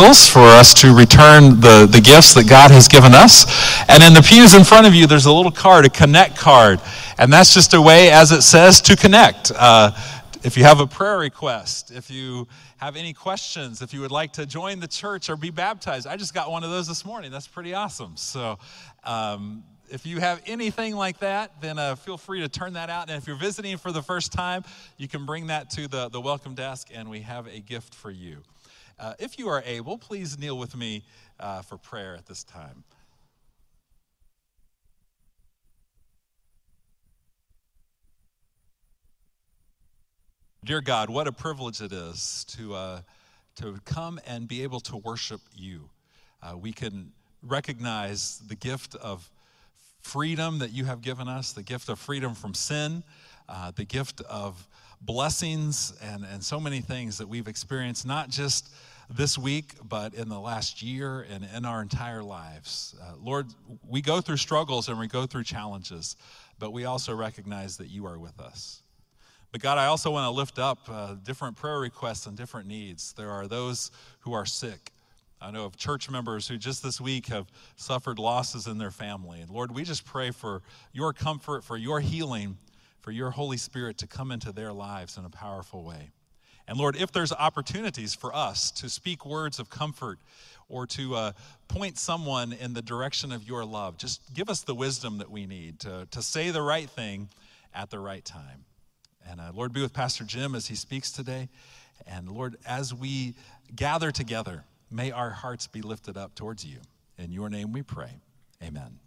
For us to return the, the gifts that God has given us. And in the pews in front of you, there's a little card, a connect card. And that's just a way, as it says, to connect. Uh, if you have a prayer request, if you have any questions, if you would like to join the church or be baptized, I just got one of those this morning. That's pretty awesome. So, um, if you have anything like that, then uh, feel free to turn that out. And if you're visiting for the first time, you can bring that to the, the welcome desk, and we have a gift for you. Uh, if you are able, please kneel with me uh, for prayer at this time. Dear God, what a privilege it is to, uh, to come and be able to worship you. Uh, we can recognize the gift of freedom that you have given us, the gift of freedom from sin, uh, the gift of blessings, and, and so many things that we've experienced, not just this week, but in the last year and in our entire lives. Uh, Lord, we go through struggles and we go through challenges, but we also recognize that you are with us. But God, I also want to lift up uh, different prayer requests and different needs. There are those who are sick. I know of church members who just this week have suffered losses in their family. And Lord, we just pray for your comfort, for your healing, for your Holy Spirit to come into their lives in a powerful way. And Lord, if there's opportunities for us to speak words of comfort or to uh, point someone in the direction of your love, just give us the wisdom that we need to, to say the right thing at the right time. And uh, Lord, be with Pastor Jim as he speaks today. And Lord, as we gather together, may our hearts be lifted up towards you. In your name we pray. Amen.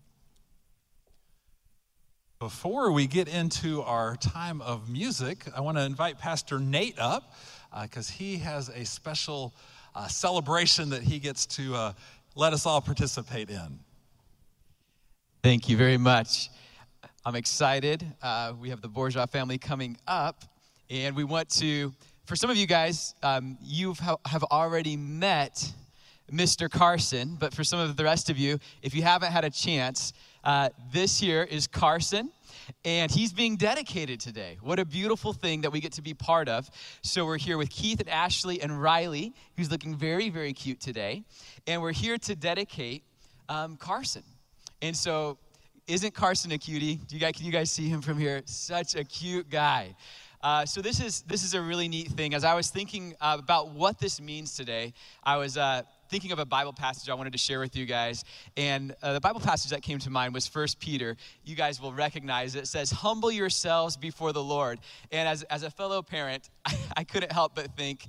Before we get into our time of music, I want to invite Pastor Nate up because uh, he has a special uh, celebration that he gets to uh, let us all participate in. Thank you very much. I'm excited. Uh, we have the Bourgeois family coming up, and we want to, for some of you guys, um, you have already met Mr. Carson, but for some of the rest of you, if you haven't had a chance, uh, this here is Carson, and he's being dedicated today. What a beautiful thing that we get to be part of. So we're here with Keith and Ashley and Riley, who's looking very, very cute today, and we're here to dedicate um, Carson. And so, isn't Carson a cutie? Do you guys, can you guys see him from here? Such a cute guy. Uh, so this is this is a really neat thing. As I was thinking uh, about what this means today, I was uh, thinking of a Bible passage I wanted to share with you guys. And uh, the Bible passage that came to mind was First Peter. You guys will recognize it. It says, Humble yourselves before the Lord. And as, as a fellow parent, I, I couldn't help but think,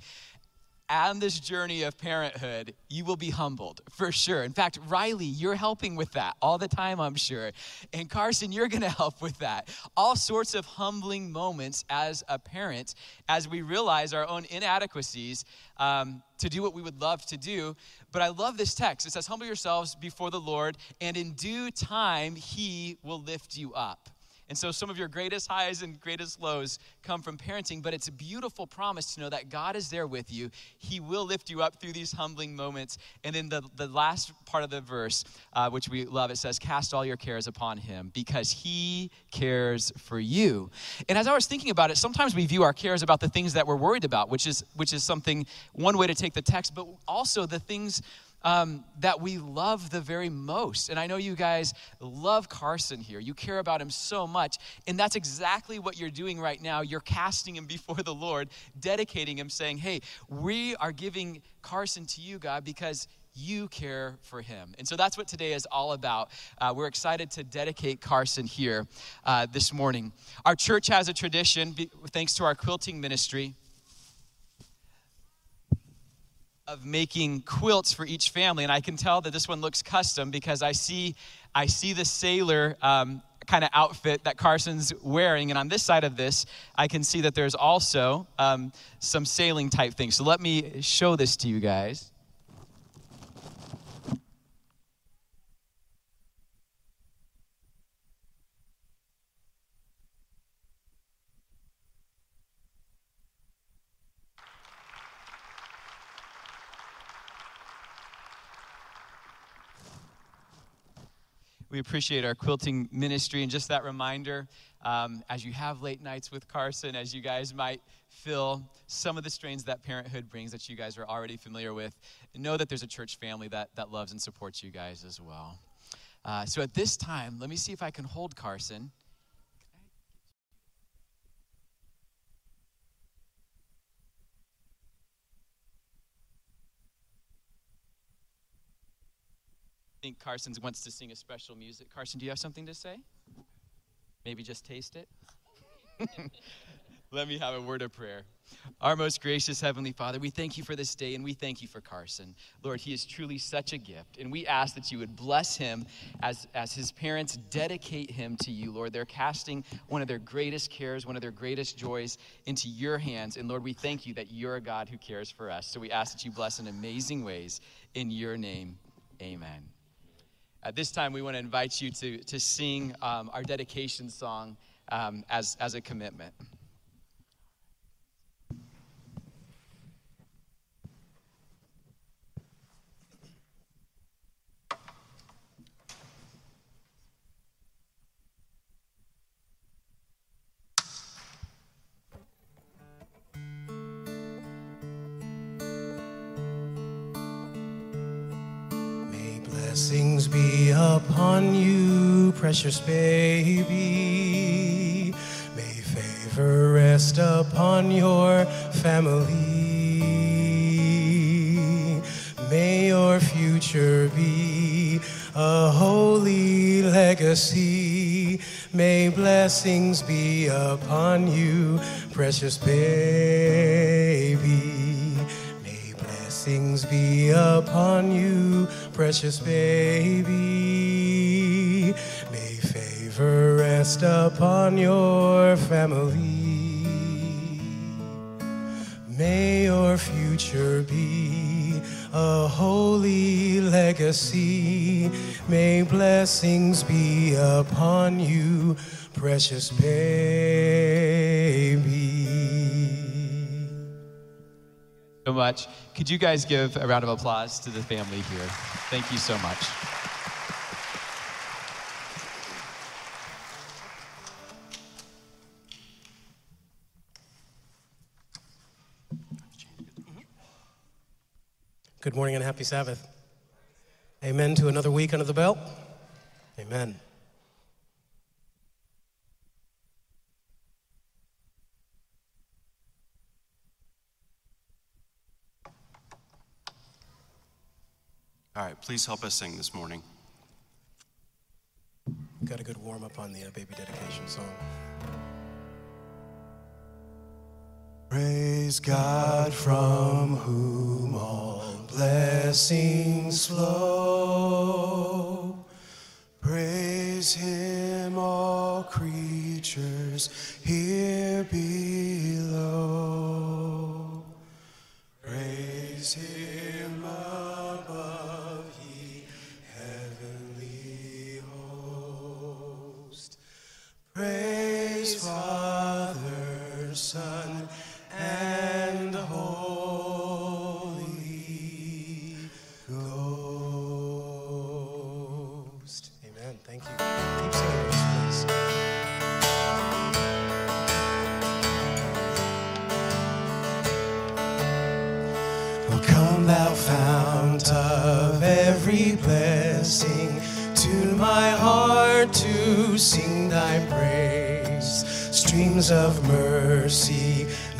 on this journey of parenthood, you will be humbled for sure. In fact, Riley, you're helping with that all the time, I'm sure. And Carson, you're going to help with that. All sorts of humbling moments as a parent as we realize our own inadequacies um, to do what we would love to do. But I love this text. It says, Humble yourselves before the Lord, and in due time, he will lift you up. And so some of your greatest highs and greatest lows come from parenting, but it's a beautiful promise to know that God is there with you. He will lift you up through these humbling moments. And then the, the last part of the verse, uh, which we love, it says, Cast all your cares upon him because he cares for you. And as I was thinking about it, sometimes we view our cares about the things that we're worried about, which is, which is something, one way to take the text, but also the things um, that we love the very most. And I know you guys love Carson here. You care about him so much. And that's exactly what you're doing right now. You're casting him before the Lord, dedicating him, saying, Hey, we are giving Carson to you, God, because you care for him. And so that's what today is all about. Uh, we're excited to dedicate Carson here uh, this morning. Our church has a tradition, thanks to our quilting ministry of making quilts for each family and i can tell that this one looks custom because i see i see the sailor um, kind of outfit that carson's wearing and on this side of this i can see that there's also um, some sailing type things. So let me show this to you guys We appreciate our quilting ministry and just that reminder um, as you have late nights with Carson, as you guys might feel some of the strains that parenthood brings that you guys are already familiar with, know that there's a church family that, that loves and supports you guys as well. Uh, so at this time, let me see if I can hold Carson. Think Carson wants to sing a special music. Carson, do you have something to say? Maybe just taste it? Let me have a word of prayer. Our most gracious Heavenly Father, we thank you for this day and we thank you for Carson. Lord, he is truly such a gift. And we ask that you would bless him as, as his parents dedicate him to you, Lord. They're casting one of their greatest cares, one of their greatest joys into your hands. And Lord, we thank you that you're a God who cares for us. So we ask that you bless in amazing ways. In your name, amen. At this time, we want to invite you to, to sing um, our dedication song um, as, as a commitment. Upon you, precious baby. May favor rest upon your family. May your future be a holy legacy. May blessings be upon you, precious baby blessings be upon you, precious baby. May favor rest upon your family. May your future be a holy legacy. May blessings be upon you, precious baby so much. Could you guys give a round of applause to the family here? Thank you so much. Good morning and happy Sabbath. Amen to another week under the belt. Amen. All right, please help us sing this morning. Got a good warm up on the uh, baby dedication song. Praise God from whom all blessings flow. Praise Him, all creatures here below. Son, and the Holy Ghost. Amen. Thank you. Keep singing with us, please. Oh, come, thou fount of every blessing tune my heart to sing thy praise. Streams of mercy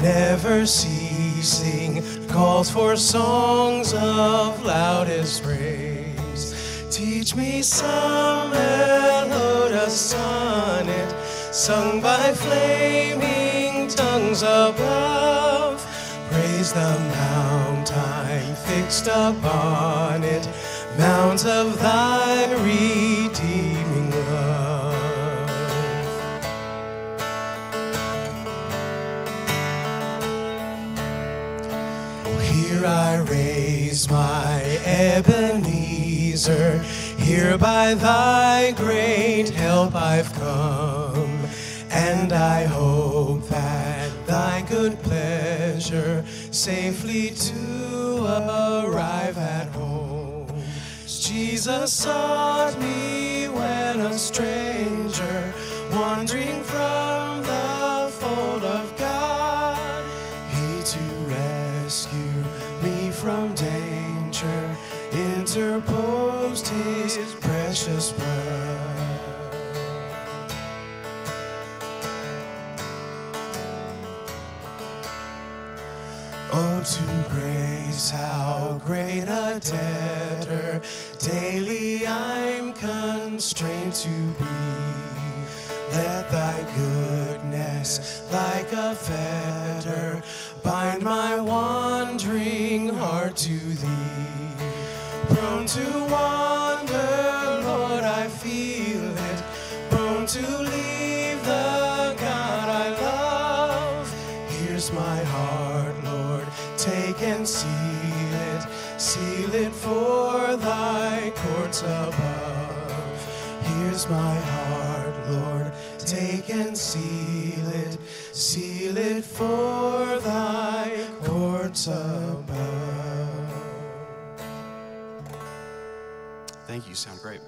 never ceasing, calls for songs of loudest praise. Teach me some melodious sonnet sung by flaming tongues above. Praise the mount I'm fixed upon it mount of thy I raise my Ebenezer, here by thy great help I've come, and I hope that thy good pleasure safely to arrive at home. Jesus sought me how great a debtor daily I'm constrained to be. Let thy goodness, like a fetter, bind my wandering heart to thee. Prone to wander, my heart, Lord, take and seal it. Seal it for thy courts above. Thank you. Sound great.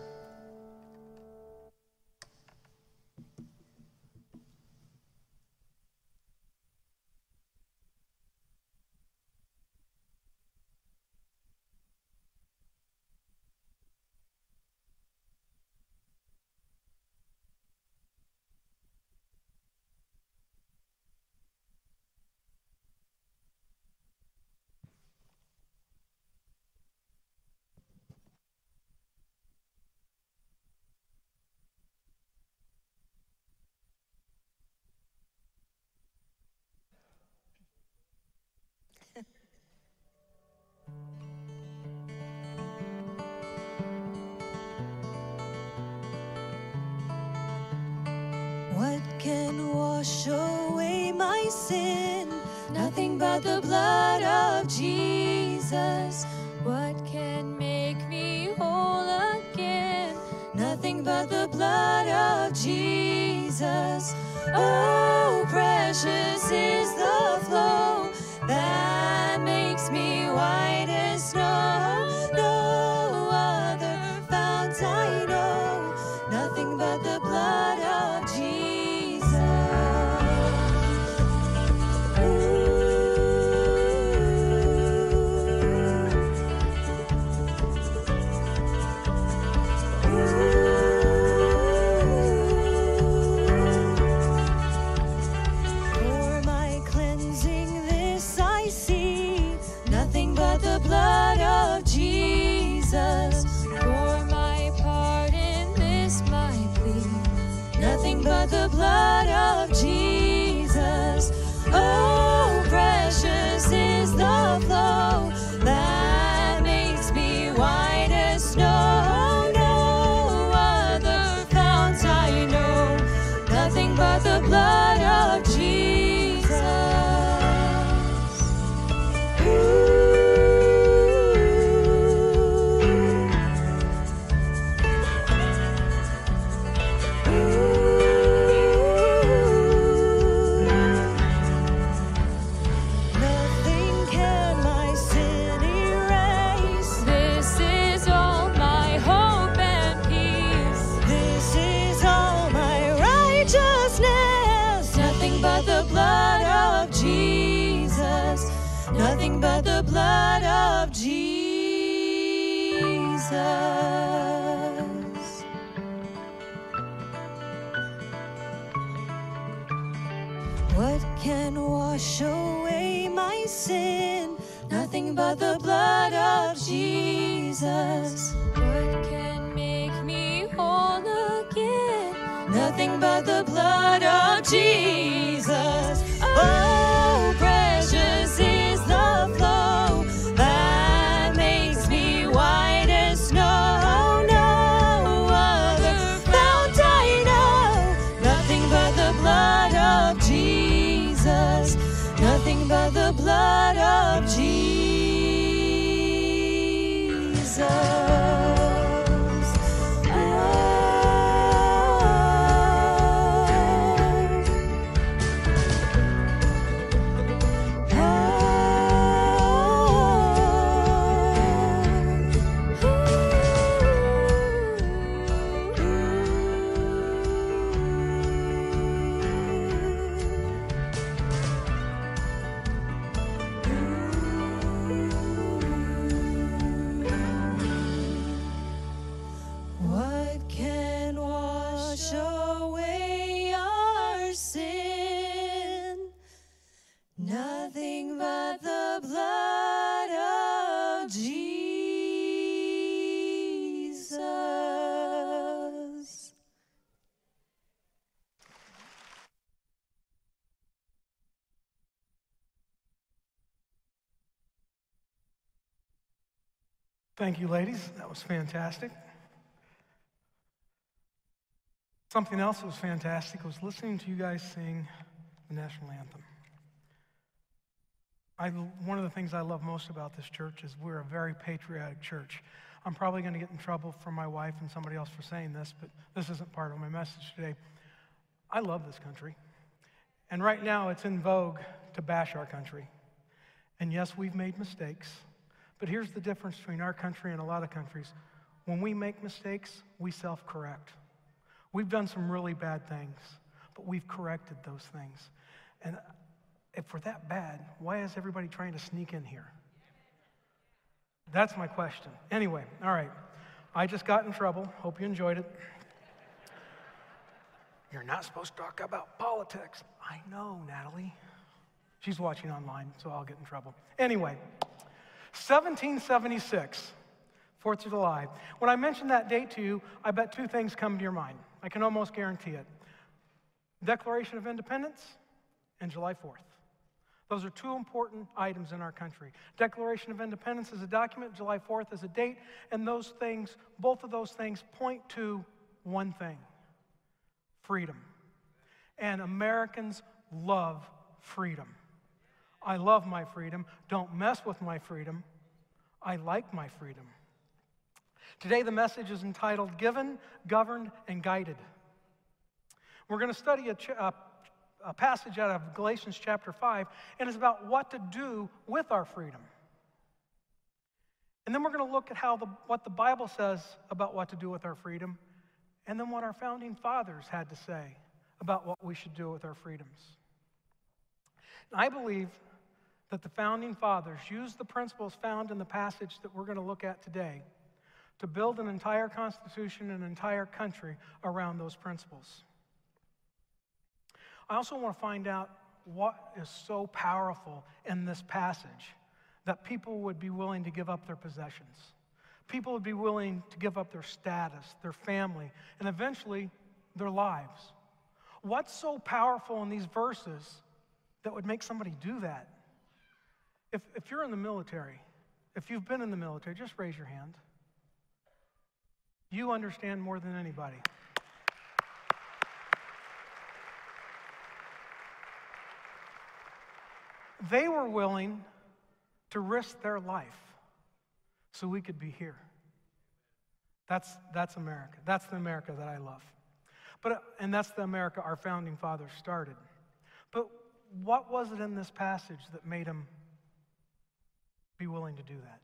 What can wash away my sin? Nothing but the blood of Jesus. What can make me whole again? Nothing but the blood of Jesus. Oh, precious is the flow that makes me white as snow. But the blood of Jesus. Thank you, ladies. That was fantastic. Something else that was fantastic was listening to you guys sing the national anthem. I, one of the things I love most about this church is we're a very patriotic church. I'm probably going to get in trouble from my wife and somebody else for saying this, but this isn't part of my message today. I love this country. And right now, it's in vogue to bash our country. And yes, we've made mistakes. But here's the difference between our country and a lot of countries. When we make mistakes, we self correct. We've done some really bad things, but we've corrected those things. And if we're that bad, why is everybody trying to sneak in here? That's my question. Anyway, all right. I just got in trouble. Hope you enjoyed it. You're not supposed to talk about politics. I know, Natalie. She's watching online, so I'll get in trouble. Anyway, 1776, 4th of July. When I mention that date to you, I bet two things come to your mind. I can almost guarantee it Declaration of Independence and July 4th. Those are two important items in our country. Declaration of Independence is a document, July 4th is a date, and those things, both of those things, point to one thing freedom. And Americans love freedom. I love my freedom. Don't mess with my freedom. I like my freedom. Today, the message is entitled Given, Governed, and Guided. We're going to study a, ch- a, a passage out of Galatians chapter 5, and it's about what to do with our freedom. And then we're going to look at how the, what the Bible says about what to do with our freedom, and then what our founding fathers had to say about what we should do with our freedoms. I believe that the founding fathers used the principles found in the passage that we're going to look at today to build an entire constitution, and an entire country around those principles. I also want to find out what is so powerful in this passage that people would be willing to give up their possessions. People would be willing to give up their status, their family, and eventually their lives. What's so powerful in these verses that would make somebody do that? If, if you're in the military, if you've been in the military, just raise your hand. You understand more than anybody. They were willing to risk their life so we could be here. That's, that's America. That's the America that I love. But, and that's the America our founding fathers started. What was it in this passage that made him be willing to do that?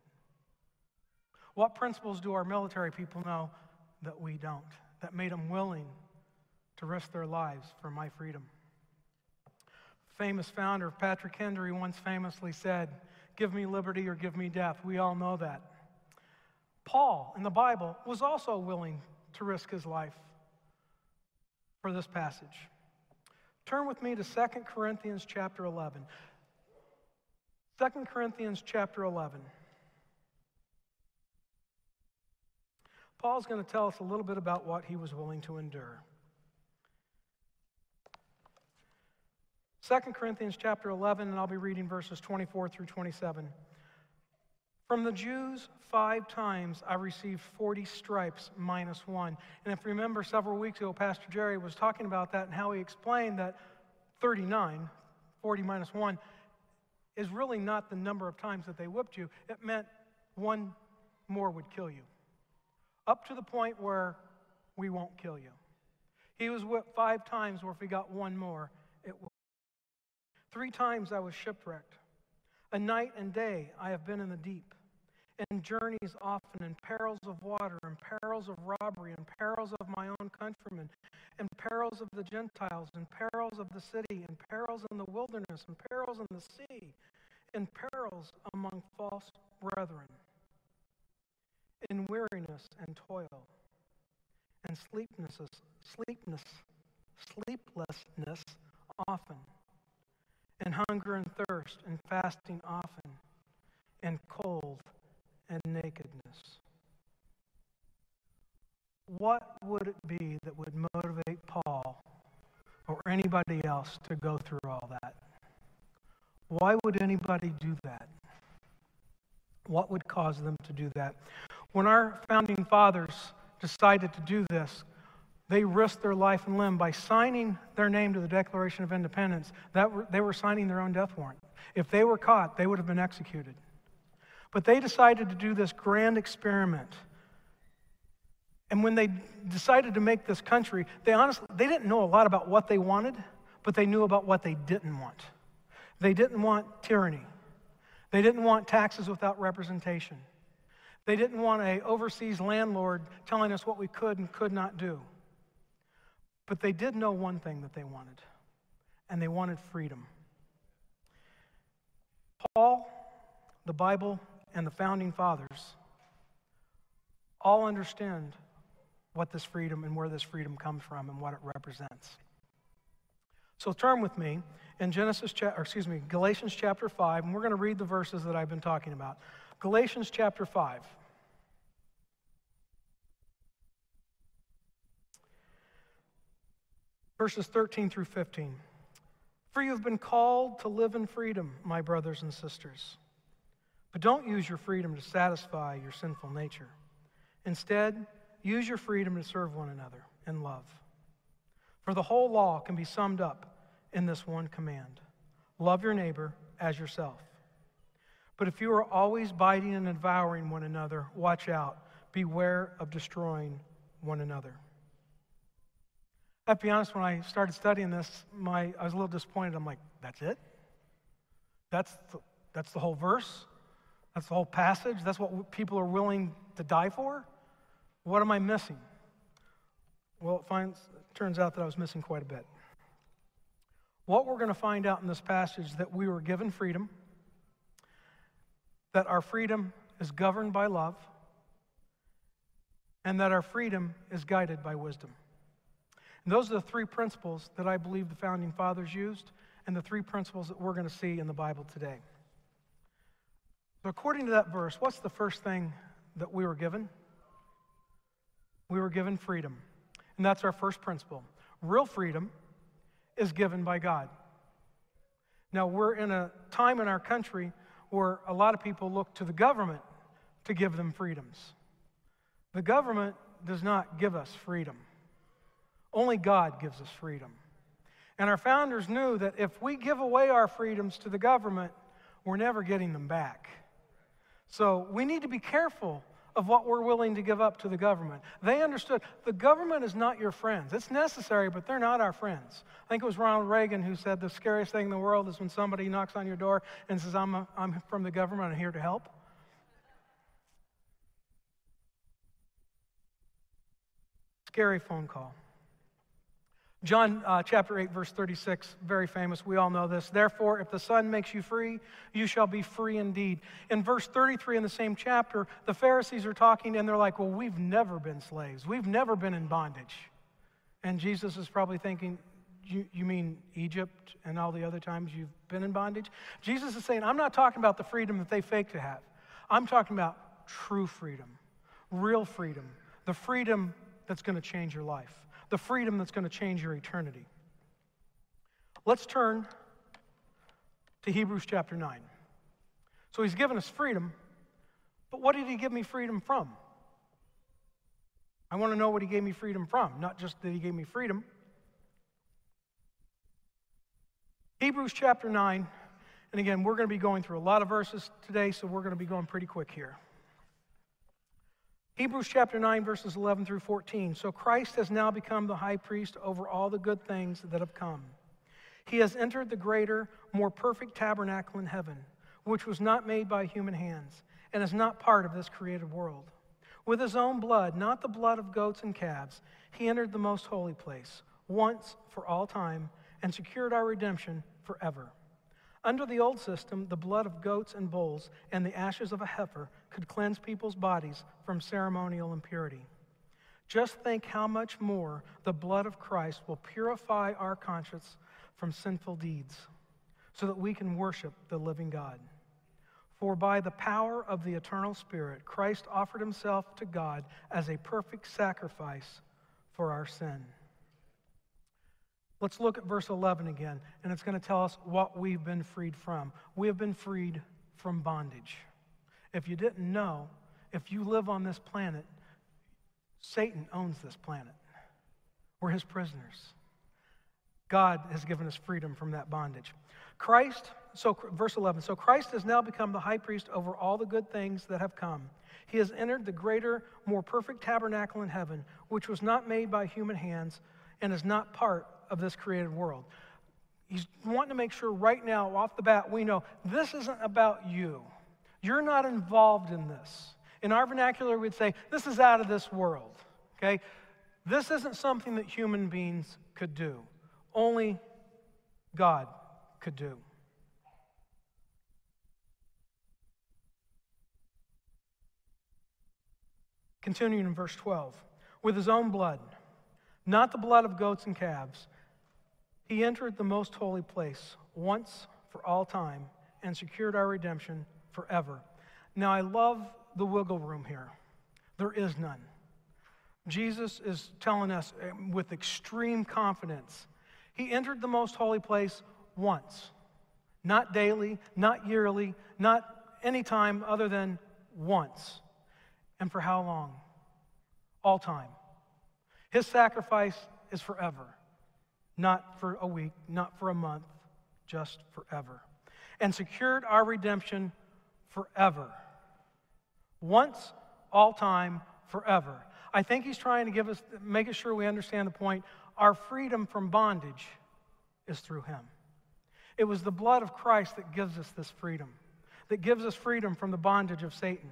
What principles do our military people know that we don't, that made them willing to risk their lives for my freedom? Famous founder Patrick Henry once famously said, Give me liberty or give me death. We all know that. Paul in the Bible was also willing to risk his life for this passage. Turn with me to 2 Corinthians chapter 11. 2 Corinthians chapter 11. Paul's going to tell us a little bit about what he was willing to endure. 2 Corinthians chapter 11, and I'll be reading verses 24 through 27. From the Jews, five times I received 40 stripes minus one. And if you remember several weeks ago, Pastor Jerry was talking about that and how he explained that 39, 40 minus one, is really not the number of times that they whipped you. It meant one more would kill you, up to the point where we won't kill you. He was whipped five times, where if he got one more, it will. Three times I was shipwrecked. A night and day I have been in the deep, in journeys often, in perils of water, in perils of robbery, in perils of my own countrymen, in perils of the Gentiles, in perils of the city, in perils in the wilderness, in perils in the sea, in perils among false brethren, in weariness and toil, and sleeplessness, sleepness, sleeplessness often and hunger and thirst, and fasting often, and cold and nakedness. What would it be that would motivate Paul or anybody else to go through all that? Why would anybody do that? What would cause them to do that? When our founding fathers decided to do this, they risked their life and limb by signing their name to the Declaration of Independence. That were, they were signing their own death warrant. If they were caught, they would have been executed. But they decided to do this grand experiment. And when they decided to make this country, they honestly they didn't know a lot about what they wanted, but they knew about what they didn't want. They didn't want tyranny. They didn't want taxes without representation. They didn't want a overseas landlord telling us what we could and could not do. But they did know one thing that they wanted, and they wanted freedom. Paul, the Bible, and the founding fathers all understand what this freedom and where this freedom comes from and what it represents. So turn with me in Genesis, or excuse me, Galatians chapter 5, and we're going to read the verses that I've been talking about. Galatians chapter 5. Verses 13 through 15. For you have been called to live in freedom, my brothers and sisters. But don't use your freedom to satisfy your sinful nature. Instead, use your freedom to serve one another in love. For the whole law can be summed up in this one command love your neighbor as yourself. But if you are always biting and devouring one another, watch out. Beware of destroying one another. I have to be honest, when I started studying this, my, I was a little disappointed. I'm like, that's it? That's the, that's the whole verse? That's the whole passage? That's what people are willing to die for? What am I missing? Well, it finds, it turns out that I was missing quite a bit. What we're going to find out in this passage is that we were given freedom, that our freedom is governed by love, and that our freedom is guided by wisdom. And those are the three principles that I believe the founding fathers used, and the three principles that we're going to see in the Bible today. So, according to that verse, what's the first thing that we were given? We were given freedom. And that's our first principle. Real freedom is given by God. Now, we're in a time in our country where a lot of people look to the government to give them freedoms. The government does not give us freedom. Only God gives us freedom. And our founders knew that if we give away our freedoms to the government, we're never getting them back. So we need to be careful of what we're willing to give up to the government. They understood the government is not your friends. It's necessary, but they're not our friends. I think it was Ronald Reagan who said the scariest thing in the world is when somebody knocks on your door and says, I'm, a, I'm from the government, I'm here to help. Scary phone call. John uh, chapter 8, verse 36, very famous. We all know this. Therefore, if the Son makes you free, you shall be free indeed. In verse 33 in the same chapter, the Pharisees are talking and they're like, Well, we've never been slaves, we've never been in bondage. And Jesus is probably thinking, you, you mean Egypt and all the other times you've been in bondage? Jesus is saying, I'm not talking about the freedom that they fake to have. I'm talking about true freedom, real freedom, the freedom that's going to change your life the freedom that's going to change your eternity. Let's turn to Hebrews chapter 9. So he's given us freedom, but what did he give me freedom from? I want to know what he gave me freedom from, not just that he gave me freedom. Hebrews chapter 9, and again, we're going to be going through a lot of verses today, so we're going to be going pretty quick here. Hebrews chapter 9, verses 11 through 14. So Christ has now become the high priest over all the good things that have come. He has entered the greater, more perfect tabernacle in heaven, which was not made by human hands and is not part of this created world. With his own blood, not the blood of goats and calves, he entered the most holy place once for all time and secured our redemption forever. Under the old system, the blood of goats and bulls and the ashes of a heifer could cleanse people's bodies from ceremonial impurity. Just think how much more the blood of Christ will purify our conscience from sinful deeds so that we can worship the living God. For by the power of the eternal Spirit, Christ offered himself to God as a perfect sacrifice for our sin. Let's look at verse 11 again, and it's going to tell us what we've been freed from. We have been freed from bondage. If you didn't know, if you live on this planet, Satan owns this planet. We're his prisoners. God has given us freedom from that bondage. Christ, so verse 11, so Christ has now become the high priest over all the good things that have come. He has entered the greater, more perfect tabernacle in heaven, which was not made by human hands and is not part of this created world. He's wanting to make sure right now, off the bat, we know this isn't about you. You're not involved in this. In our vernacular, we'd say, this is out of this world. Okay? This isn't something that human beings could do, only God could do. Continuing in verse 12, with his own blood, not the blood of goats and calves, he entered the most holy place once for all time and secured our redemption forever. Now, I love the wiggle room here. There is none. Jesus is telling us eh, with extreme confidence he entered the most holy place once, not daily, not yearly, not any time other than once. And for how long? All time. His sacrifice is forever, not for a week, not for a month, just forever. And secured our redemption forever. Once, all time, forever. I think he's trying to give us, making sure we understand the point. Our freedom from bondage is through him. It was the blood of Christ that gives us this freedom, that gives us freedom from the bondage of Satan.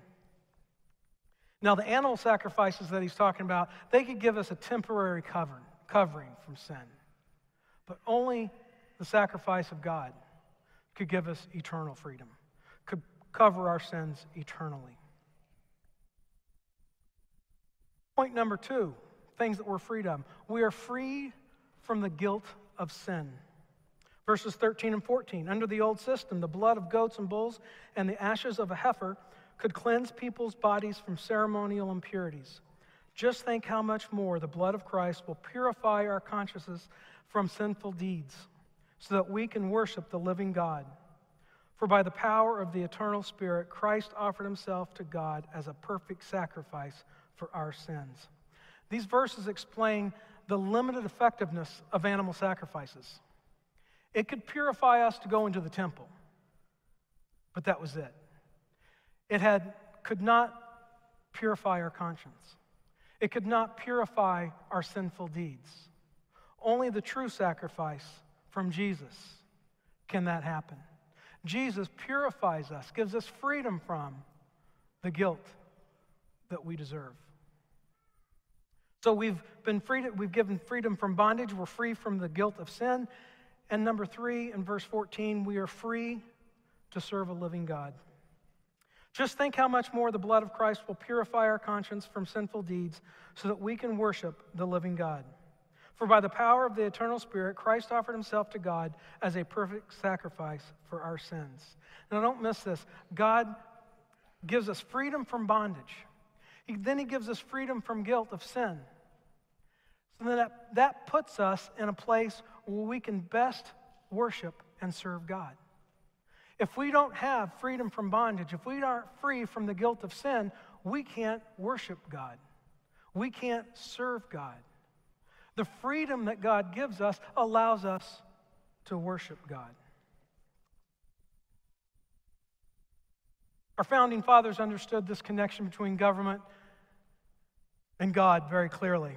Now, the animal sacrifices that he's talking about, they could give us a temporary covering, covering from sin. But only the sacrifice of God could give us eternal freedom, could cover our sins eternally. Point number two things that we're freed of. We are free from the guilt of sin. Verses 13 and 14. Under the old system, the blood of goats and bulls and the ashes of a heifer could cleanse people's bodies from ceremonial impurities. Just think how much more the blood of Christ will purify our consciences from sinful deeds so that we can worship the living God. For by the power of the eternal Spirit, Christ offered himself to God as a perfect sacrifice for our sins. These verses explain the limited effectiveness of animal sacrifices. It could purify us to go into the temple, but that was it. It had, could not purify our conscience. It could not purify our sinful deeds. Only the true sacrifice from Jesus can that happen. Jesus purifies us, gives us freedom from the guilt that we deserve. So we've been freed, we've given freedom from bondage, we're free from the guilt of sin. And number three, in verse 14, we are free to serve a living God. Just think how much more the blood of Christ will purify our conscience from sinful deeds so that we can worship the living God. For by the power of the eternal Spirit, Christ offered himself to God as a perfect sacrifice for our sins. Now, don't miss this. God gives us freedom from bondage, he, then He gives us freedom from guilt of sin. So that, that puts us in a place where we can best worship and serve God. If we don't have freedom from bondage, if we aren't free from the guilt of sin, we can't worship God. We can't serve God. The freedom that God gives us allows us to worship God. Our founding fathers understood this connection between government and God very clearly.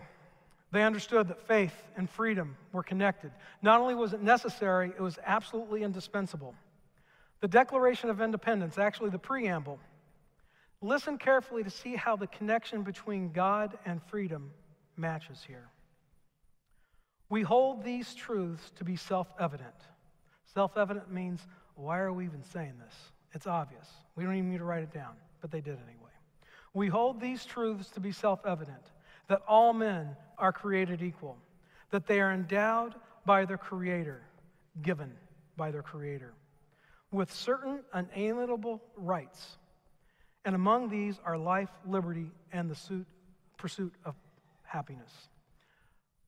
They understood that faith and freedom were connected. Not only was it necessary, it was absolutely indispensable. The Declaration of Independence, actually the preamble, listen carefully to see how the connection between God and freedom matches here. We hold these truths to be self evident. Self evident means, why are we even saying this? It's obvious. We don't even need to write it down, but they did anyway. We hold these truths to be self evident that all men are created equal, that they are endowed by their Creator, given by their Creator with certain unalienable rights. And among these are life, liberty, and the suit, pursuit of happiness.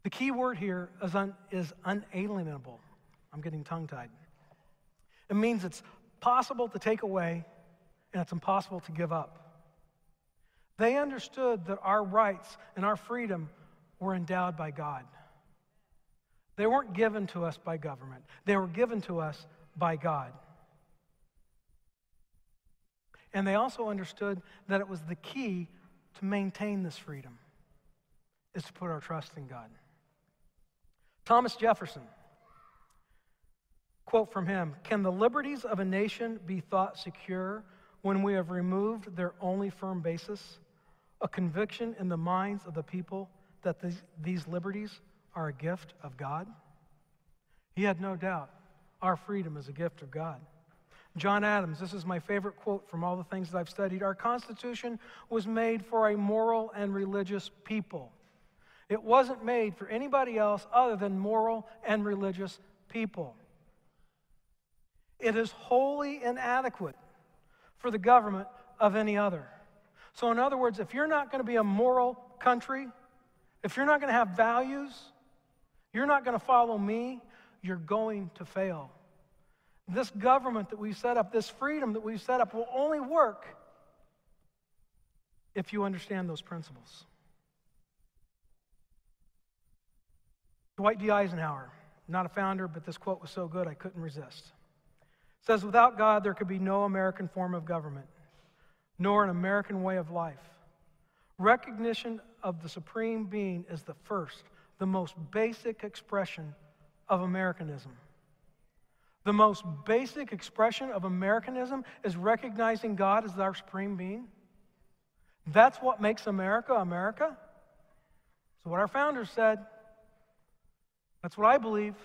The key word here is, un, is unalienable. I'm getting tongue tied. It means it's possible to take away and it's impossible to give up. They understood that our rights and our freedom were endowed by God. They weren't given to us by government, they were given to us by God. And they also understood that it was the key to maintain this freedom is to put our trust in God. Thomas Jefferson, quote from him Can the liberties of a nation be thought secure when we have removed their only firm basis? A conviction in the minds of the people that these, these liberties are a gift of God? He had no doubt our freedom is a gift of God. John Adams, this is my favorite quote from all the things that I've studied. Our Constitution was made for a moral and religious people. It wasn't made for anybody else other than moral and religious people. It is wholly inadequate for the government of any other. So, in other words, if you're not going to be a moral country, if you're not going to have values, you're not going to follow me, you're going to fail. This government that we set up, this freedom that we set up, will only work if you understand those principles. Dwight D. Eisenhower, not a founder, but this quote was so good I couldn't resist. says, Without God, there could be no American form of government, nor an American way of life. Recognition of the Supreme Being is the first, the most basic expression of Americanism. The most basic expression of Americanism is recognizing God as our supreme being. That's what makes America America. So, what our founders said, that's what I believe.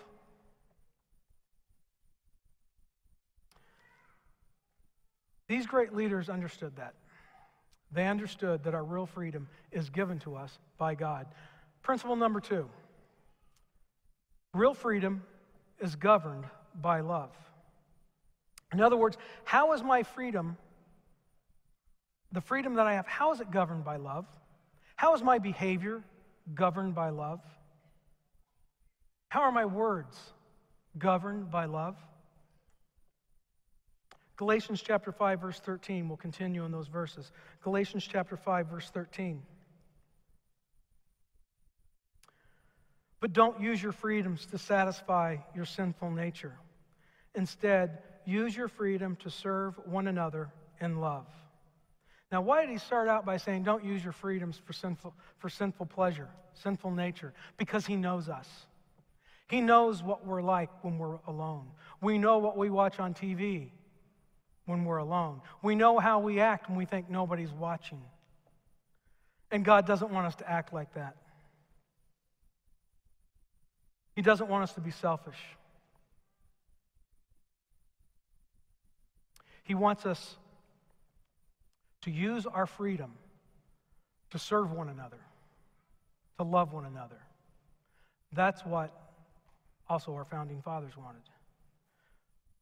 These great leaders understood that. They understood that our real freedom is given to us by God. Principle number two real freedom is governed by love. In other words, how is my freedom, the freedom that I have, how is it governed by love? How is my behavior governed by love? How are my words governed by love? Galatians chapter 5, verse 13. We'll continue in those verses. Galatians chapter 5, verse 13. But don't use your freedoms to satisfy your sinful nature. Instead, use your freedom to serve one another in love. Now, why did he start out by saying, don't use your freedoms for sinful, for sinful pleasure, sinful nature? Because he knows us. He knows what we're like when we're alone. We know what we watch on TV when we're alone. We know how we act when we think nobody's watching. And God doesn't want us to act like that. He doesn't want us to be selfish. He wants us to use our freedom to serve one another, to love one another. That's what also our founding fathers wanted.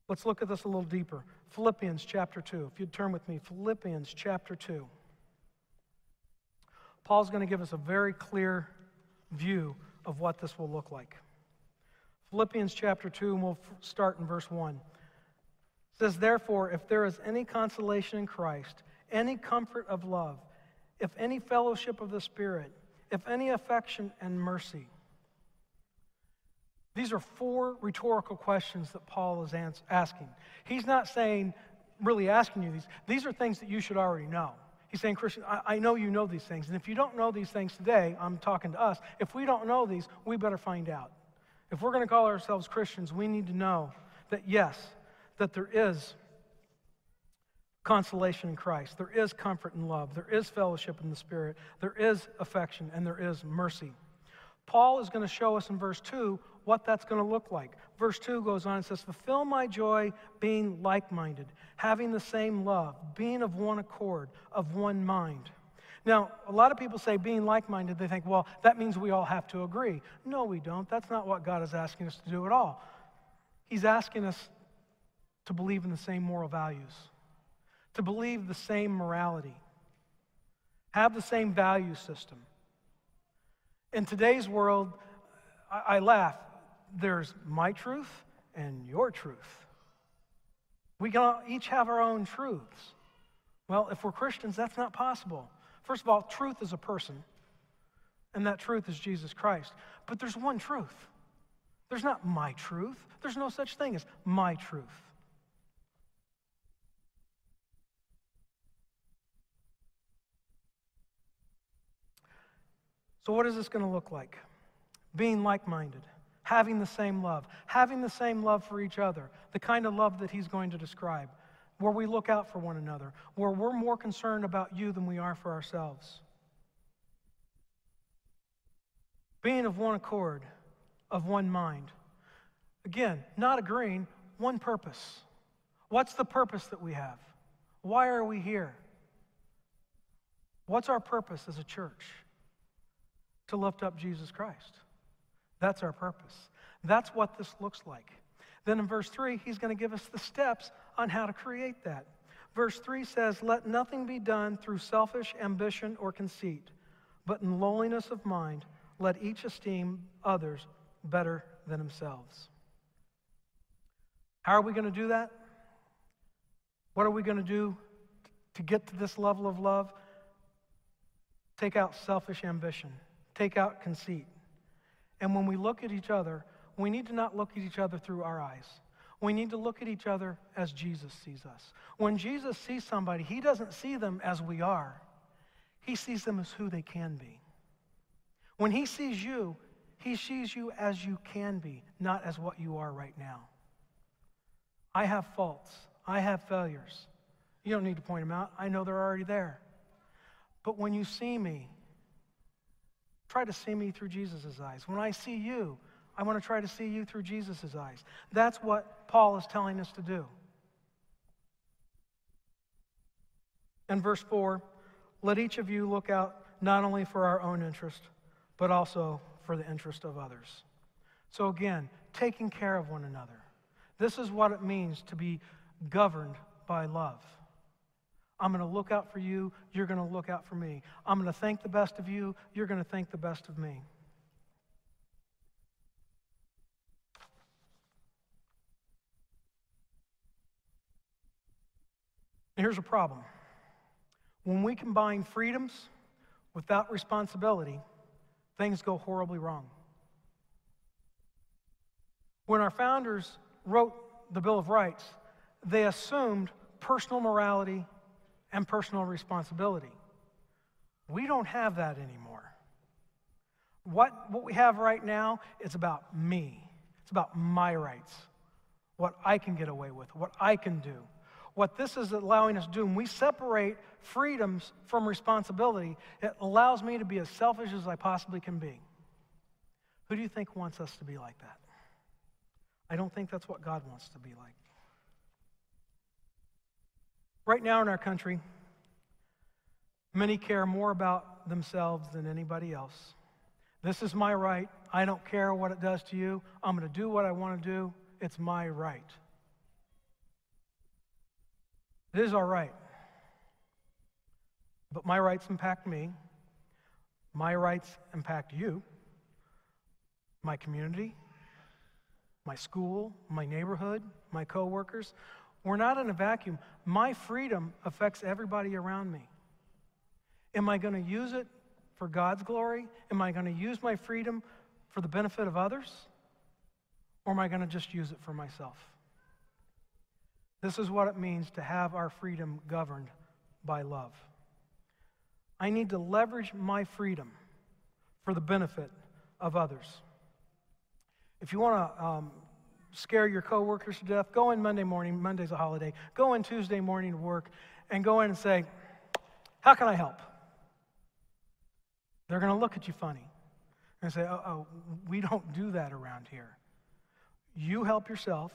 Let's look at this a little deeper. Philippians chapter 2. If you'd turn with me, Philippians chapter 2. Paul's going to give us a very clear view of what this will look like. Philippians chapter 2, and we'll start in verse 1. It says, Therefore, if there is any consolation in Christ, any comfort of love, if any fellowship of the Spirit, if any affection and mercy. These are four rhetorical questions that Paul is asking. He's not saying, really asking you these. These are things that you should already know. He's saying, Christian, I, I know you know these things. And if you don't know these things today, I'm talking to us. If we don't know these, we better find out. If we're going to call ourselves Christians, we need to know that yes, that there is consolation in Christ, there is comfort in love, there is fellowship in the Spirit, there is affection, and there is mercy. Paul is going to show us in verse 2 what that's going to look like. Verse 2 goes on and says, Fulfill my joy being like minded, having the same love, being of one accord, of one mind. Now, a lot of people say being like minded, they think, well, that means we all have to agree. No, we don't. That's not what God is asking us to do at all. He's asking us to believe in the same moral values, to believe the same morality, have the same value system. In today's world, I, I laugh. There's my truth and your truth. We can each have our own truths. Well, if we're Christians, that's not possible. First of all, truth is a person, and that truth is Jesus Christ. But there's one truth. There's not my truth. There's no such thing as my truth. So, what is this going to look like? Being like minded, having the same love, having the same love for each other, the kind of love that he's going to describe, where we look out for one another, where we're more concerned about you than we are for ourselves. Being of one accord, of one mind. Again, not agreeing, one purpose. What's the purpose that we have? Why are we here? What's our purpose as a church? To lift up Jesus Christ. That's our purpose. That's what this looks like. Then in verse 3, he's going to give us the steps on how to create that. Verse 3 says, Let nothing be done through selfish ambition or conceit, but in lowliness of mind, let each esteem others better than themselves. How are we going to do that? What are we going to do to get to this level of love? Take out selfish ambition, take out conceit. And when we look at each other, we need to not look at each other through our eyes. We need to look at each other as Jesus sees us. When Jesus sees somebody, he doesn't see them as we are, he sees them as who they can be. When he sees you, he sees you as you can be, not as what you are right now. I have faults, I have failures. You don't need to point them out, I know they're already there. But when you see me, try to see me through Jesus' eyes. When I see you, I want to try to see you through Jesus' eyes. That's what Paul is telling us to do. In verse 4, let each of you look out not only for our own interest, but also for the interest of others. So, again, taking care of one another. This is what it means to be governed by love. I'm going to look out for you, you're going to look out for me. I'm going to think the best of you, you're going to think the best of me. Here's a problem when we combine freedoms without responsibility, things go horribly wrong. When our founders wrote the Bill of Rights, they assumed personal morality and personal responsibility. We don't have that anymore. What, what we have right now is about me. It's about my rights, what I can get away with, what I can do. What this is allowing us to do, when we separate freedoms from responsibility, it allows me to be as selfish as I possibly can be. Who do you think wants us to be like that? I don't think that's what God wants to be like. Right now in our country, many care more about themselves than anybody else. This is my right. I don't care what it does to you. I'm going to do what I want to do. It's my right. It is our right. But my rights impact me. My rights impact you, my community, my school, my neighborhood, my coworkers. We're not in a vacuum. My freedom affects everybody around me. Am I going to use it for God's glory? Am I going to use my freedom for the benefit of others? Or am I going to just use it for myself? This is what it means to have our freedom governed by love. I need to leverage my freedom for the benefit of others. If you want to um, scare your coworkers to death, go in Monday morning. Monday's a holiday. Go in Tuesday morning to work and go in and say, How can I help? They're going to look at you funny and say, oh, oh, we don't do that around here. You help yourself.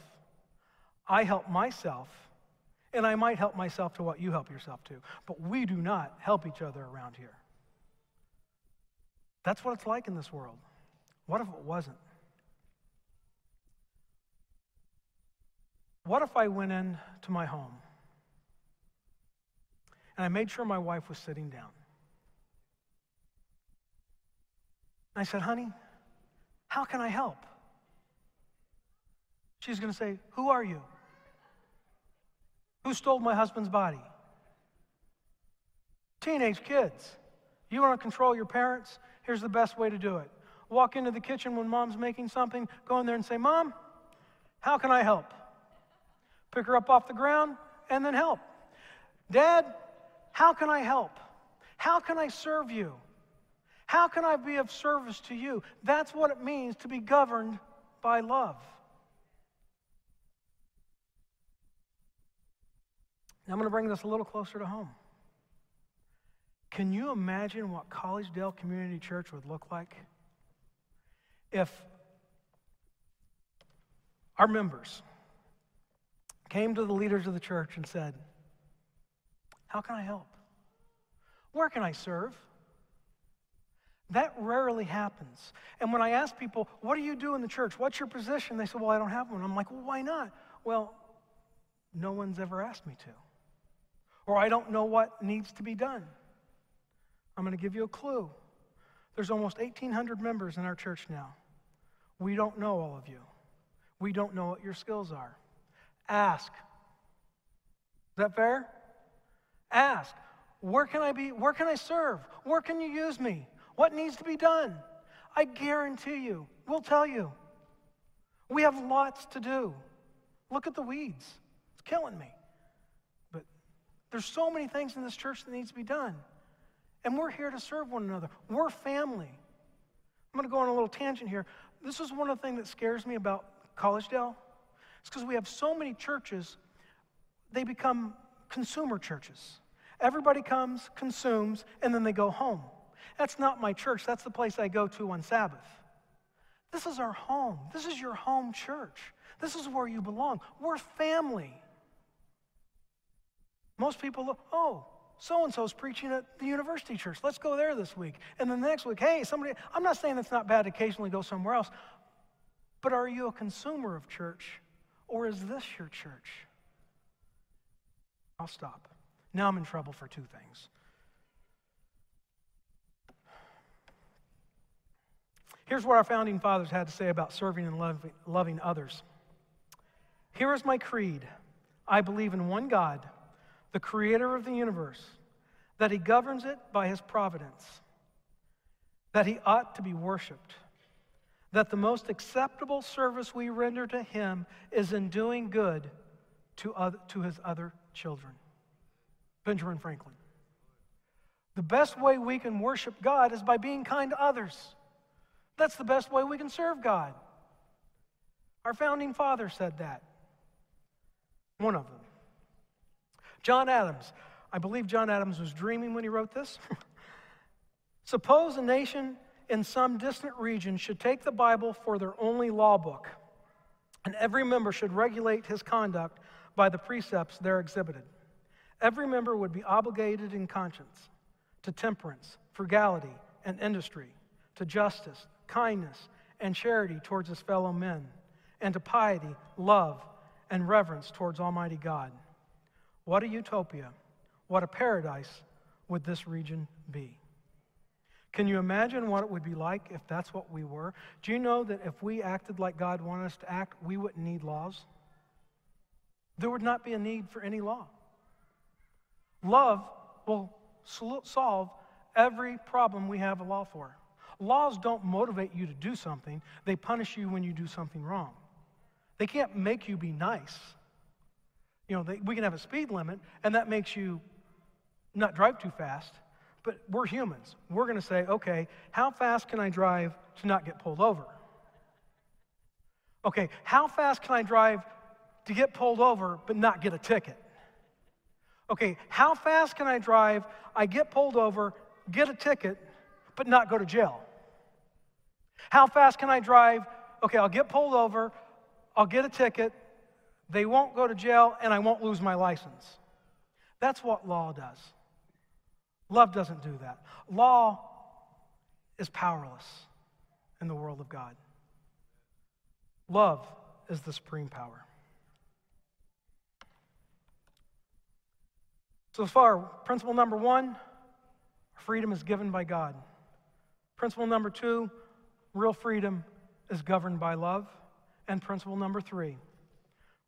I help myself. And I might help myself to what you help yourself to. But we do not help each other around here. That's what it's like in this world. What if it wasn't? What if I went in to my home and I made sure my wife was sitting down? I said, honey, how can I help? She's going to say, Who are you? Who stole my husband's body? Teenage kids, you want to control your parents? Here's the best way to do it. Walk into the kitchen when mom's making something, go in there and say, Mom, how can I help? Pick her up off the ground and then help. Dad, how can I help? How can I serve you? How can I be of service to you? That's what it means to be governed by love. Now, I'm going to bring this a little closer to home. Can you imagine what Collegedale Community Church would look like if our members came to the leaders of the church and said, How can I help? Where can I serve? That rarely happens. And when I ask people, What do you do in the church? What's your position? They say, Well, I don't have one. I'm like, Well, why not? Well, no one's ever asked me to. Or I don't know what needs to be done. I'm going to give you a clue. There's almost 1,800 members in our church now. We don't know all of you. We don't know what your skills are. Ask. Is that fair? Ask. Where can I be? Where can I serve? Where can you use me? What needs to be done? I guarantee you, we'll tell you. We have lots to do. Look at the weeds. It's killing me. There's so many things in this church that needs to be done. And we're here to serve one another. We're family. I'm going to go on a little tangent here. This is one of the things that scares me about Collegedale. It's because we have so many churches, they become consumer churches. Everybody comes, consumes, and then they go home. That's not my church. That's the place I go to on Sabbath. This is our home. This is your home church. This is where you belong. We're family. Most people oh, so and so's preaching at the university church. Let's go there this week. And then the next week, hey, somebody, I'm not saying it's not bad to occasionally go somewhere else, but are you a consumer of church or is this your church? I'll stop. Now I'm in trouble for two things. Here's what our founding fathers had to say about serving and loving others. Here is my creed I believe in one God the creator of the universe, that he governs it by his providence, that he ought to be worshiped, that the most acceptable service we render to him is in doing good to, other, to his other children. Benjamin Franklin. The best way we can worship God is by being kind to others. That's the best way we can serve God. Our founding father said that. One of them. John Adams. I believe John Adams was dreaming when he wrote this. Suppose a nation in some distant region should take the Bible for their only law book, and every member should regulate his conduct by the precepts there exhibited. Every member would be obligated in conscience to temperance, frugality, and industry, to justice, kindness, and charity towards his fellow men, and to piety, love, and reverence towards Almighty God. What a utopia, what a paradise would this region be? Can you imagine what it would be like if that's what we were? Do you know that if we acted like God wanted us to act, we wouldn't need laws? There would not be a need for any law. Love will solve every problem we have a law for. Laws don't motivate you to do something, they punish you when you do something wrong. They can't make you be nice. You know, they, we can have a speed limit, and that makes you not drive too fast. But we're humans. We're going to say, okay, how fast can I drive to not get pulled over? Okay, how fast can I drive to get pulled over but not get a ticket? Okay, how fast can I drive? I get pulled over, get a ticket, but not go to jail. How fast can I drive? Okay, I'll get pulled over, I'll get a ticket, they won't go to jail, and I won't lose my license. That's what law does. Love doesn't do that. Law is powerless in the world of God. Love is the supreme power. So far, principle number one freedom is given by God. Principle number two real freedom is governed by love. And principle number three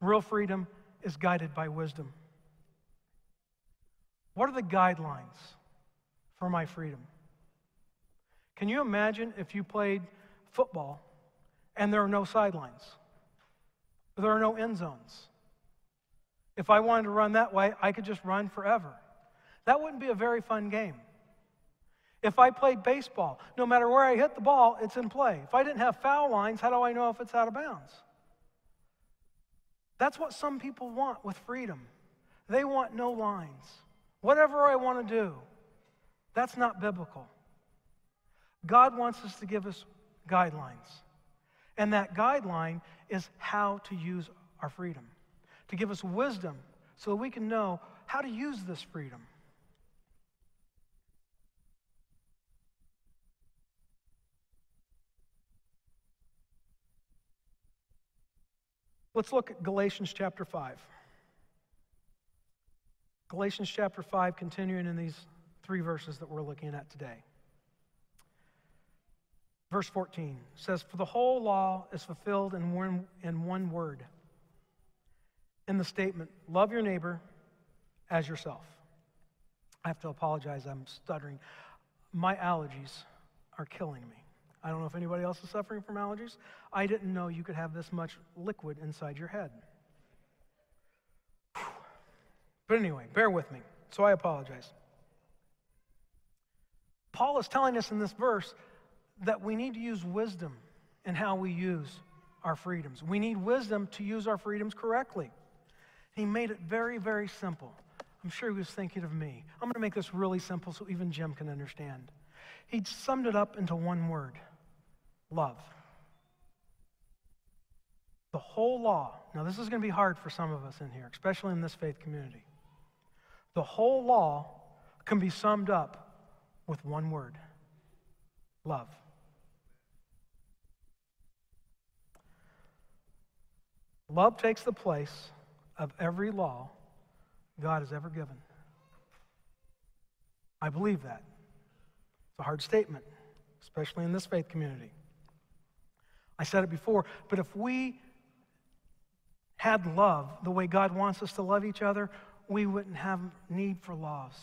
Real freedom is guided by wisdom. What are the guidelines for my freedom. Can you imagine if you played football and there are no sidelines? There are no end zones. If I wanted to run that way, I could just run forever. That wouldn't be a very fun game. If I played baseball, no matter where I hit the ball, it's in play. If I didn't have foul lines, how do I know if it's out of bounds? That's what some people want with freedom. They want no lines. Whatever I want to do, that's not biblical. God wants us to give us guidelines. And that guideline is how to use our freedom, to give us wisdom so that we can know how to use this freedom. Let's look at Galatians chapter 5. Galatians chapter 5, continuing in these three verses that we're looking at today. Verse 14 says, For the whole law is fulfilled in one, in one word in the statement, Love your neighbor as yourself. I have to apologize, I'm stuttering. My allergies are killing me. I don't know if anybody else is suffering from allergies. I didn't know you could have this much liquid inside your head. But anyway, bear with me. So I apologize. Paul is telling us in this verse that we need to use wisdom in how we use our freedoms. We need wisdom to use our freedoms correctly. He made it very, very simple. I'm sure he was thinking of me. I'm going to make this really simple so even Jim can understand. He summed it up into one word love. The whole law, now this is going to be hard for some of us in here, especially in this faith community. The whole law can be summed up with one word love. Love takes the place of every law God has ever given. I believe that. It's a hard statement, especially in this faith community. I said it before, but if we had love the way God wants us to love each other, we wouldn't have need for laws.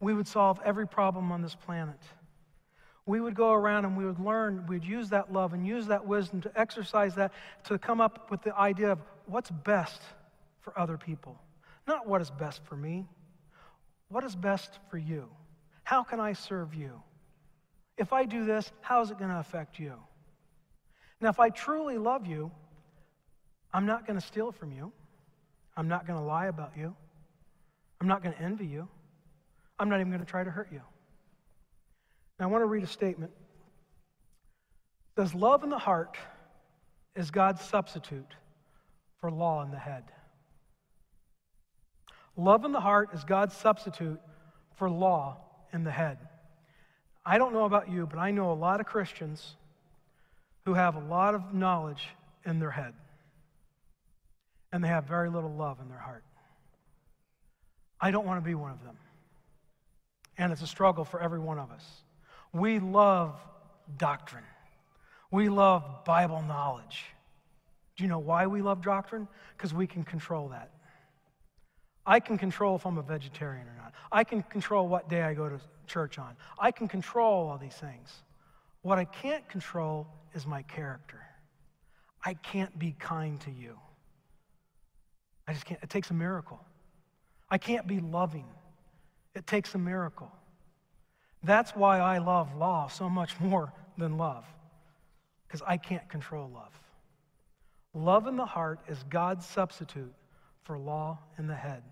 We would solve every problem on this planet. We would go around and we would learn, we'd use that love and use that wisdom to exercise that to come up with the idea of what's best for other people. Not what is best for me, what is best for you? How can I serve you? If I do this, how is it going to affect you? Now, if I truly love you, I'm not going to steal from you. I'm not going to lie about you. I'm not going to envy you. I'm not even going to try to hurt you. Now, I want to read a statement. It says, Love in the heart is God's substitute for law in the head. Love in the heart is God's substitute for law in the head. I don't know about you, but I know a lot of Christians who have a lot of knowledge in their head, and they have very little love in their heart. I don't want to be one of them. And it's a struggle for every one of us. We love doctrine, we love Bible knowledge. Do you know why we love doctrine? Because we can control that. I can control if I'm a vegetarian or not. I can control what day I go to church on. I can control all these things. What I can't control is my character. I can't be kind to you. I just can't. It takes a miracle. I can't be loving. It takes a miracle. That's why I love law so much more than love, because I can't control love. Love in the heart is God's substitute for law in the head.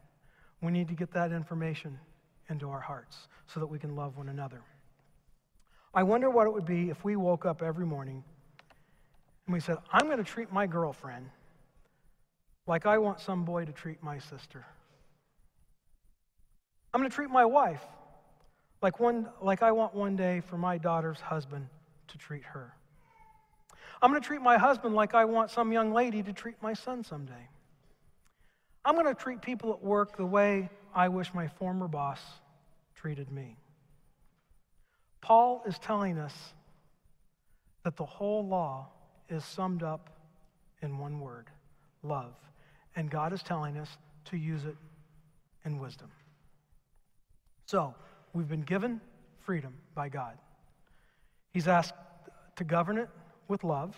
We need to get that information into our hearts so that we can love one another. I wonder what it would be if we woke up every morning and we said, I'm going to treat my girlfriend like I want some boy to treat my sister. I'm going to treat my wife like, one, like I want one day for my daughter's husband to treat her. I'm going to treat my husband like I want some young lady to treat my son someday. I'm going to treat people at work the way I wish my former boss treated me. Paul is telling us that the whole law is summed up in one word love. And God is telling us to use it in wisdom. So, We've been given freedom by God. He's asked to govern it with love,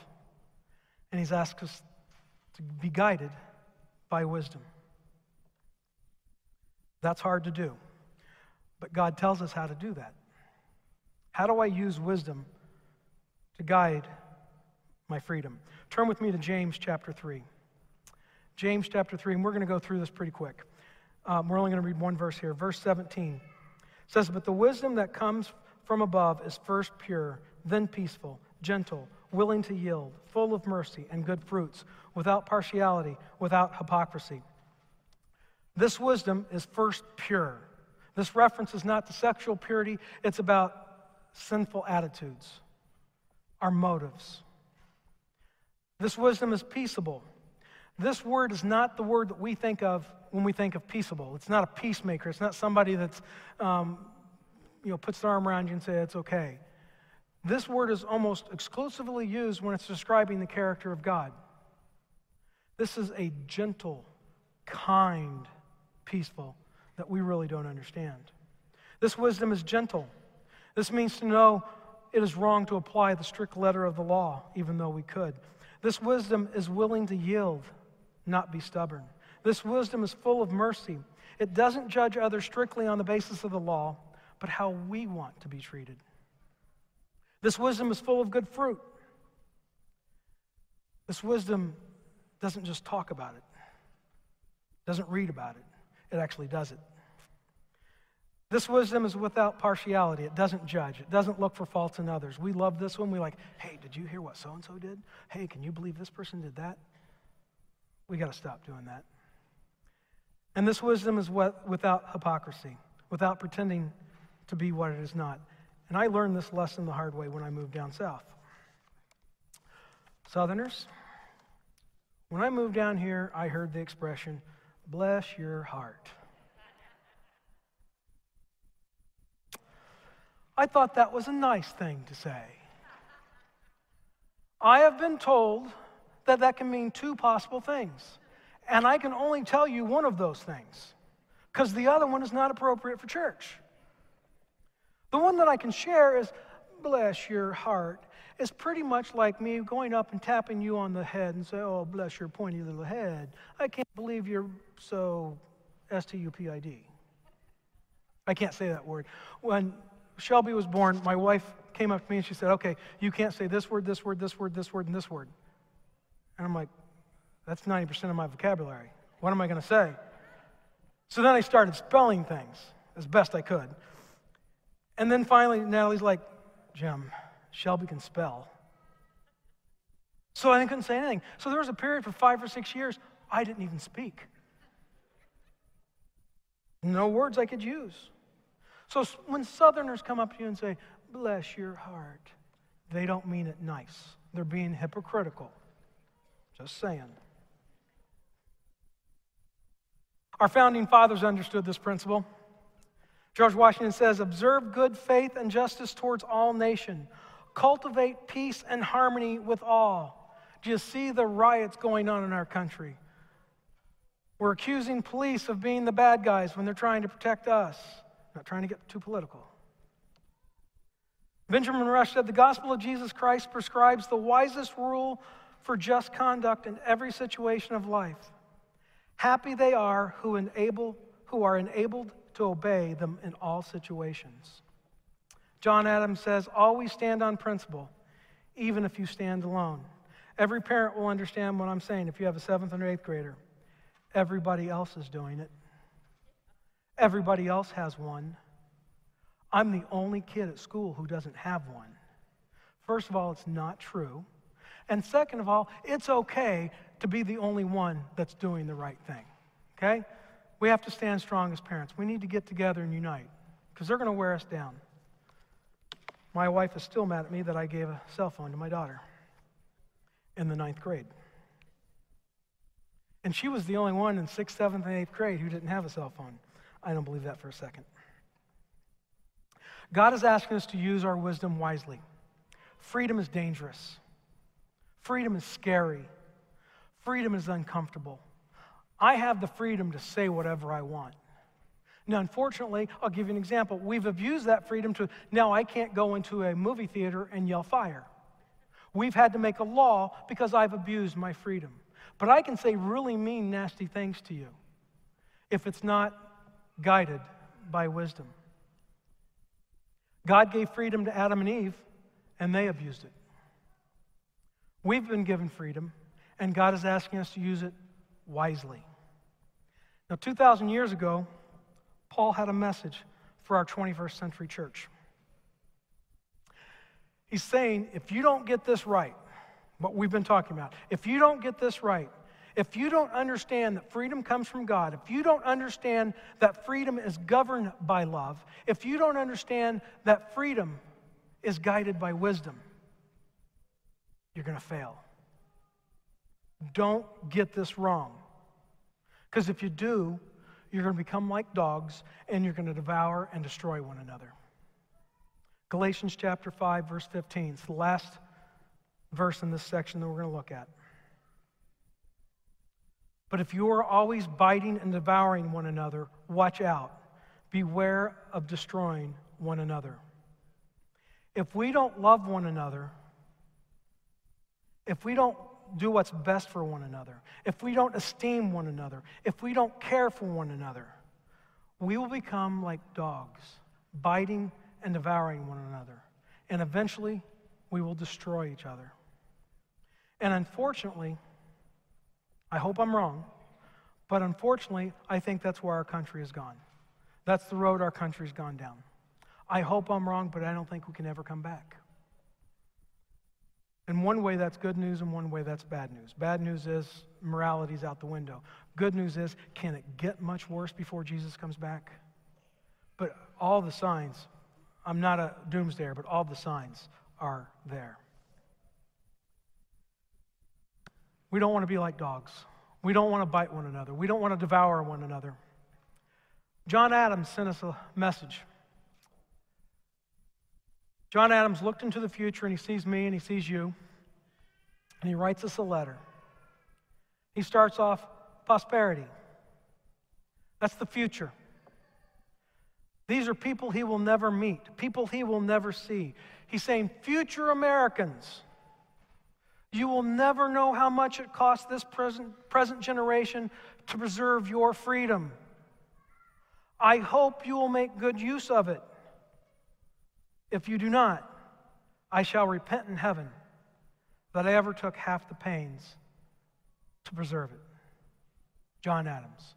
and He's asked us to be guided by wisdom. That's hard to do, but God tells us how to do that. How do I use wisdom to guide my freedom? Turn with me to James chapter 3. James chapter 3, and we're going to go through this pretty quick. Um, we're only going to read one verse here. Verse 17 says, But the wisdom that comes from above is first pure, then peaceful, gentle, willing to yield, full of mercy and good fruits, without partiality, without hypocrisy. This wisdom is first pure. This reference is not to sexual purity, it's about sinful attitudes, our motives. This wisdom is peaceable. This word is not the word that we think of when we think of peaceable. It's not a peacemaker. It's not somebody that's, um, you know, puts their arm around you and says, it's okay. This word is almost exclusively used when it's describing the character of God. This is a gentle, kind, peaceful that we really don't understand. This wisdom is gentle. This means to know it is wrong to apply the strict letter of the law, even though we could. This wisdom is willing to yield, not be stubborn. This wisdom is full of mercy. It doesn't judge others strictly on the basis of the law, but how we want to be treated. This wisdom is full of good fruit. This wisdom doesn't just talk about it, doesn't read about it, it actually does it. This wisdom is without partiality. It doesn't judge. It doesn't look for faults in others. We love this one. We like, hey, did you hear what so and so did? Hey, can you believe this person did that? We got to stop doing that. And this wisdom is what, without hypocrisy, without pretending to be what it is not. And I learned this lesson the hard way when I moved down south. Southerners, when I moved down here, I heard the expression, bless your heart. I thought that was a nice thing to say. I have been told that that can mean two possible things. And I can only tell you one of those things because the other one is not appropriate for church. The one that I can share is, bless your heart, is pretty much like me going up and tapping you on the head and say, oh, bless your pointy little head. I can't believe you're so S T U P I D. I can't say that word. When Shelby was born, my wife came up to me and she said, Okay, you can't say this word, this word, this word, this word, and this word. And I'm like, That's 90% of my vocabulary. What am I going to say? So then I started spelling things as best I could. And then finally, Natalie's like, Jim, Shelby can spell. So I couldn't say anything. So there was a period for five or six years I didn't even speak. No words I could use. So when Southerners come up to you and say, bless your heart, they don't mean it nice. They're being hypocritical. Just saying. Our founding fathers understood this principle. George Washington says, Observe good faith and justice towards all nation. Cultivate peace and harmony with all. Do you see the riots going on in our country? We're accusing police of being the bad guys when they're trying to protect us not trying to get too political. Benjamin Rush said the gospel of Jesus Christ prescribes the wisest rule for just conduct in every situation of life. Happy they are who, enable, who are enabled to obey them in all situations. John Adams says, always stand on principle, even if you stand alone. Every parent will understand what I'm saying if you have a seventh and eighth grader. Everybody else is doing it. Everybody else has one. I'm the only kid at school who doesn't have one. First of all, it's not true. And second of all, it's okay to be the only one that's doing the right thing. Okay? We have to stand strong as parents. We need to get together and unite because they're going to wear us down. My wife is still mad at me that I gave a cell phone to my daughter in the ninth grade. And she was the only one in sixth, seventh, and eighth grade who didn't have a cell phone. I don't believe that for a second. God is asking us to use our wisdom wisely. Freedom is dangerous. Freedom is scary. Freedom is uncomfortable. I have the freedom to say whatever I want. Now, unfortunately, I'll give you an example. We've abused that freedom to now I can't go into a movie theater and yell fire. We've had to make a law because I've abused my freedom. But I can say really mean, nasty things to you if it's not guided by wisdom. God gave freedom to Adam and Eve, and they abused it. We've been given freedom, and God is asking us to use it wisely. Now, 2,000 years ago, Paul had a message for our 21st century church. He's saying, if you don't get this right, what we've been talking about, if you don't get this right, if you don't understand that freedom comes from God, if you don't understand that freedom is governed by love, if you don't understand that freedom is guided by wisdom, you're going to fail. Don't get this wrong. Because if you do, you're going to become like dogs and you're going to devour and destroy one another. Galatians chapter 5, verse 15. It's the last verse in this section that we're going to look at. But if you are always biting and devouring one another, watch out. Beware of destroying one another. If we don't love one another, if we don't do what's best for one another, if we don't esteem one another, if we don't care for one another, we will become like dogs, biting and devouring one another. And eventually, we will destroy each other. And unfortunately, I hope I'm wrong, but unfortunately, I think that's where our country has gone. That's the road our country's gone down. I hope I'm wrong, but I don't think we can ever come back. In one way, that's good news, and one way, that's bad news. Bad news is morality's out the window. Good news is, can it get much worse before Jesus comes back? But all the signs, I'm not a doomsdayer, but all the signs are there. We don't want to be like dogs. We don't want to bite one another. We don't want to devour one another. John Adams sent us a message. John Adams looked into the future and he sees me and he sees you, and he writes us a letter. He starts off prosperity. That's the future. These are people he will never meet, people he will never see. He's saying, future Americans, you will never know how much it costs this present, present generation to preserve your freedom. I hope you will make good use of it. If you do not, I shall repent in heaven that I ever took half the pains to preserve it. John Adams.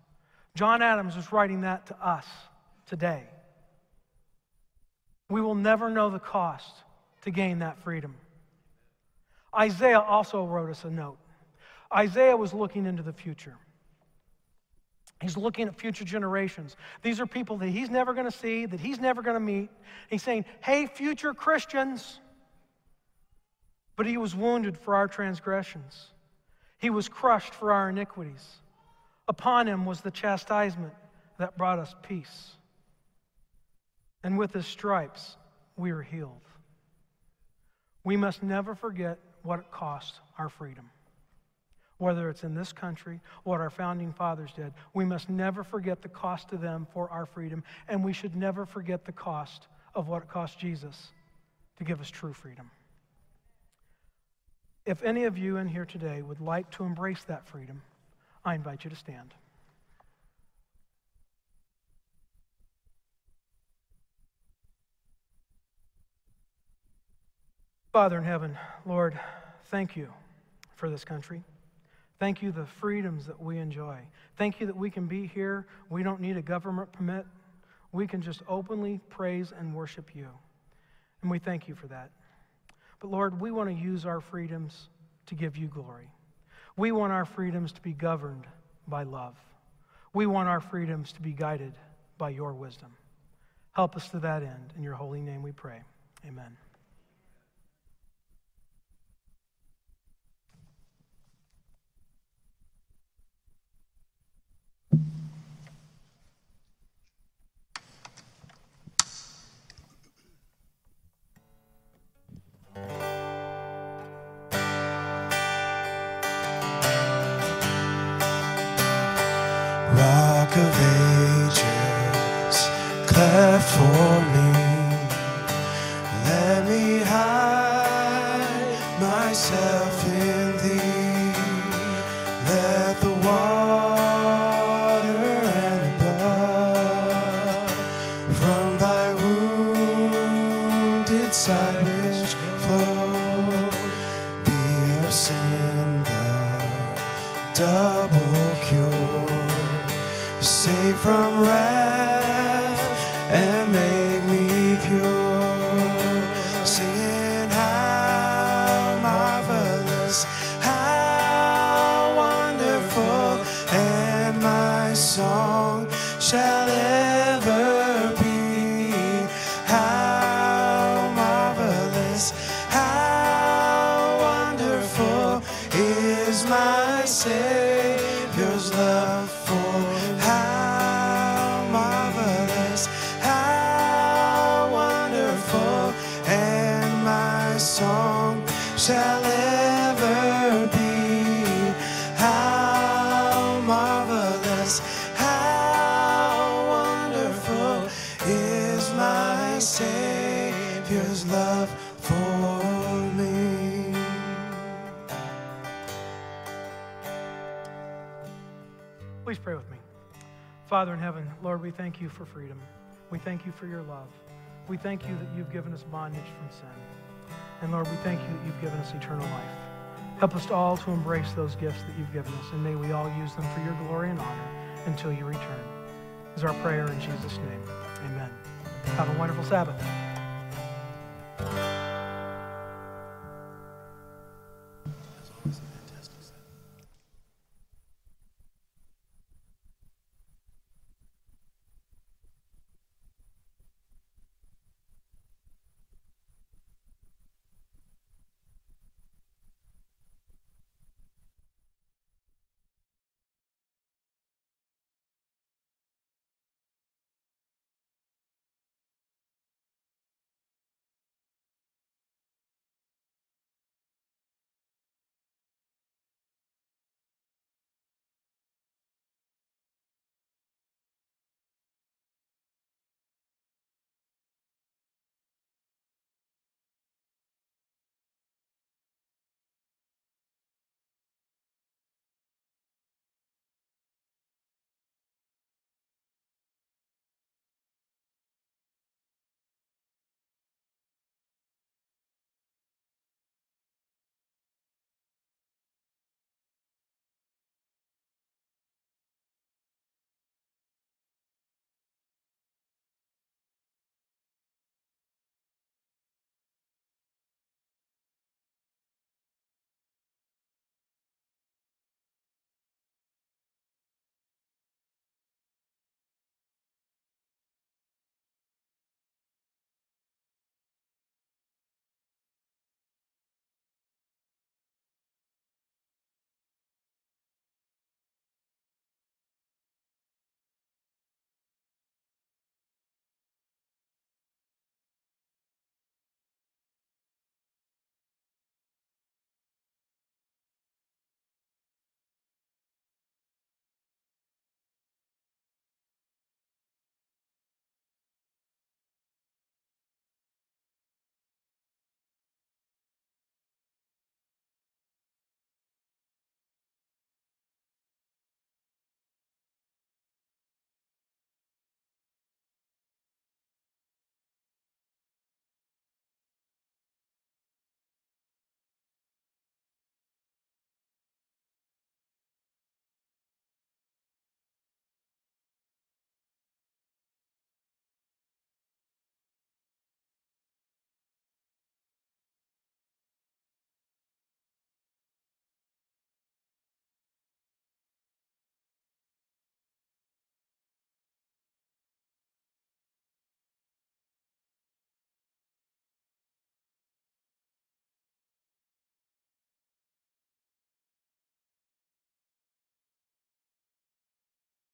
John Adams is writing that to us today. We will never know the cost to gain that freedom. Isaiah also wrote us a note. Isaiah was looking into the future. He's looking at future generations. These are people that he's never going to see, that he's never going to meet. He's saying, Hey, future Christians. But he was wounded for our transgressions, he was crushed for our iniquities. Upon him was the chastisement that brought us peace. And with his stripes, we are healed. We must never forget what it cost our freedom. Whether it's in this country, what our founding fathers did, we must never forget the cost to them for our freedom, and we should never forget the cost of what it cost Jesus to give us true freedom. If any of you in here today would like to embrace that freedom, I invite you to stand. Father in heaven, Lord, thank you for this country. Thank you the freedoms that we enjoy. Thank you that we can be here. We don't need a government permit. We can just openly praise and worship you. And we thank you for that. But Lord, we want to use our freedoms to give you glory. We want our freedoms to be governed by love. We want our freedoms to be guided by your wisdom. Help us to that end. In your holy name we pray. Amen. You for freedom. We thank you for your love. We thank you that you've given us bondage from sin. And Lord, we thank you that you've given us eternal life. Help us all to embrace those gifts that you've given us, and may we all use them for your glory and honor until you return. Is our prayer in Jesus' name. Amen. Have a wonderful Sabbath.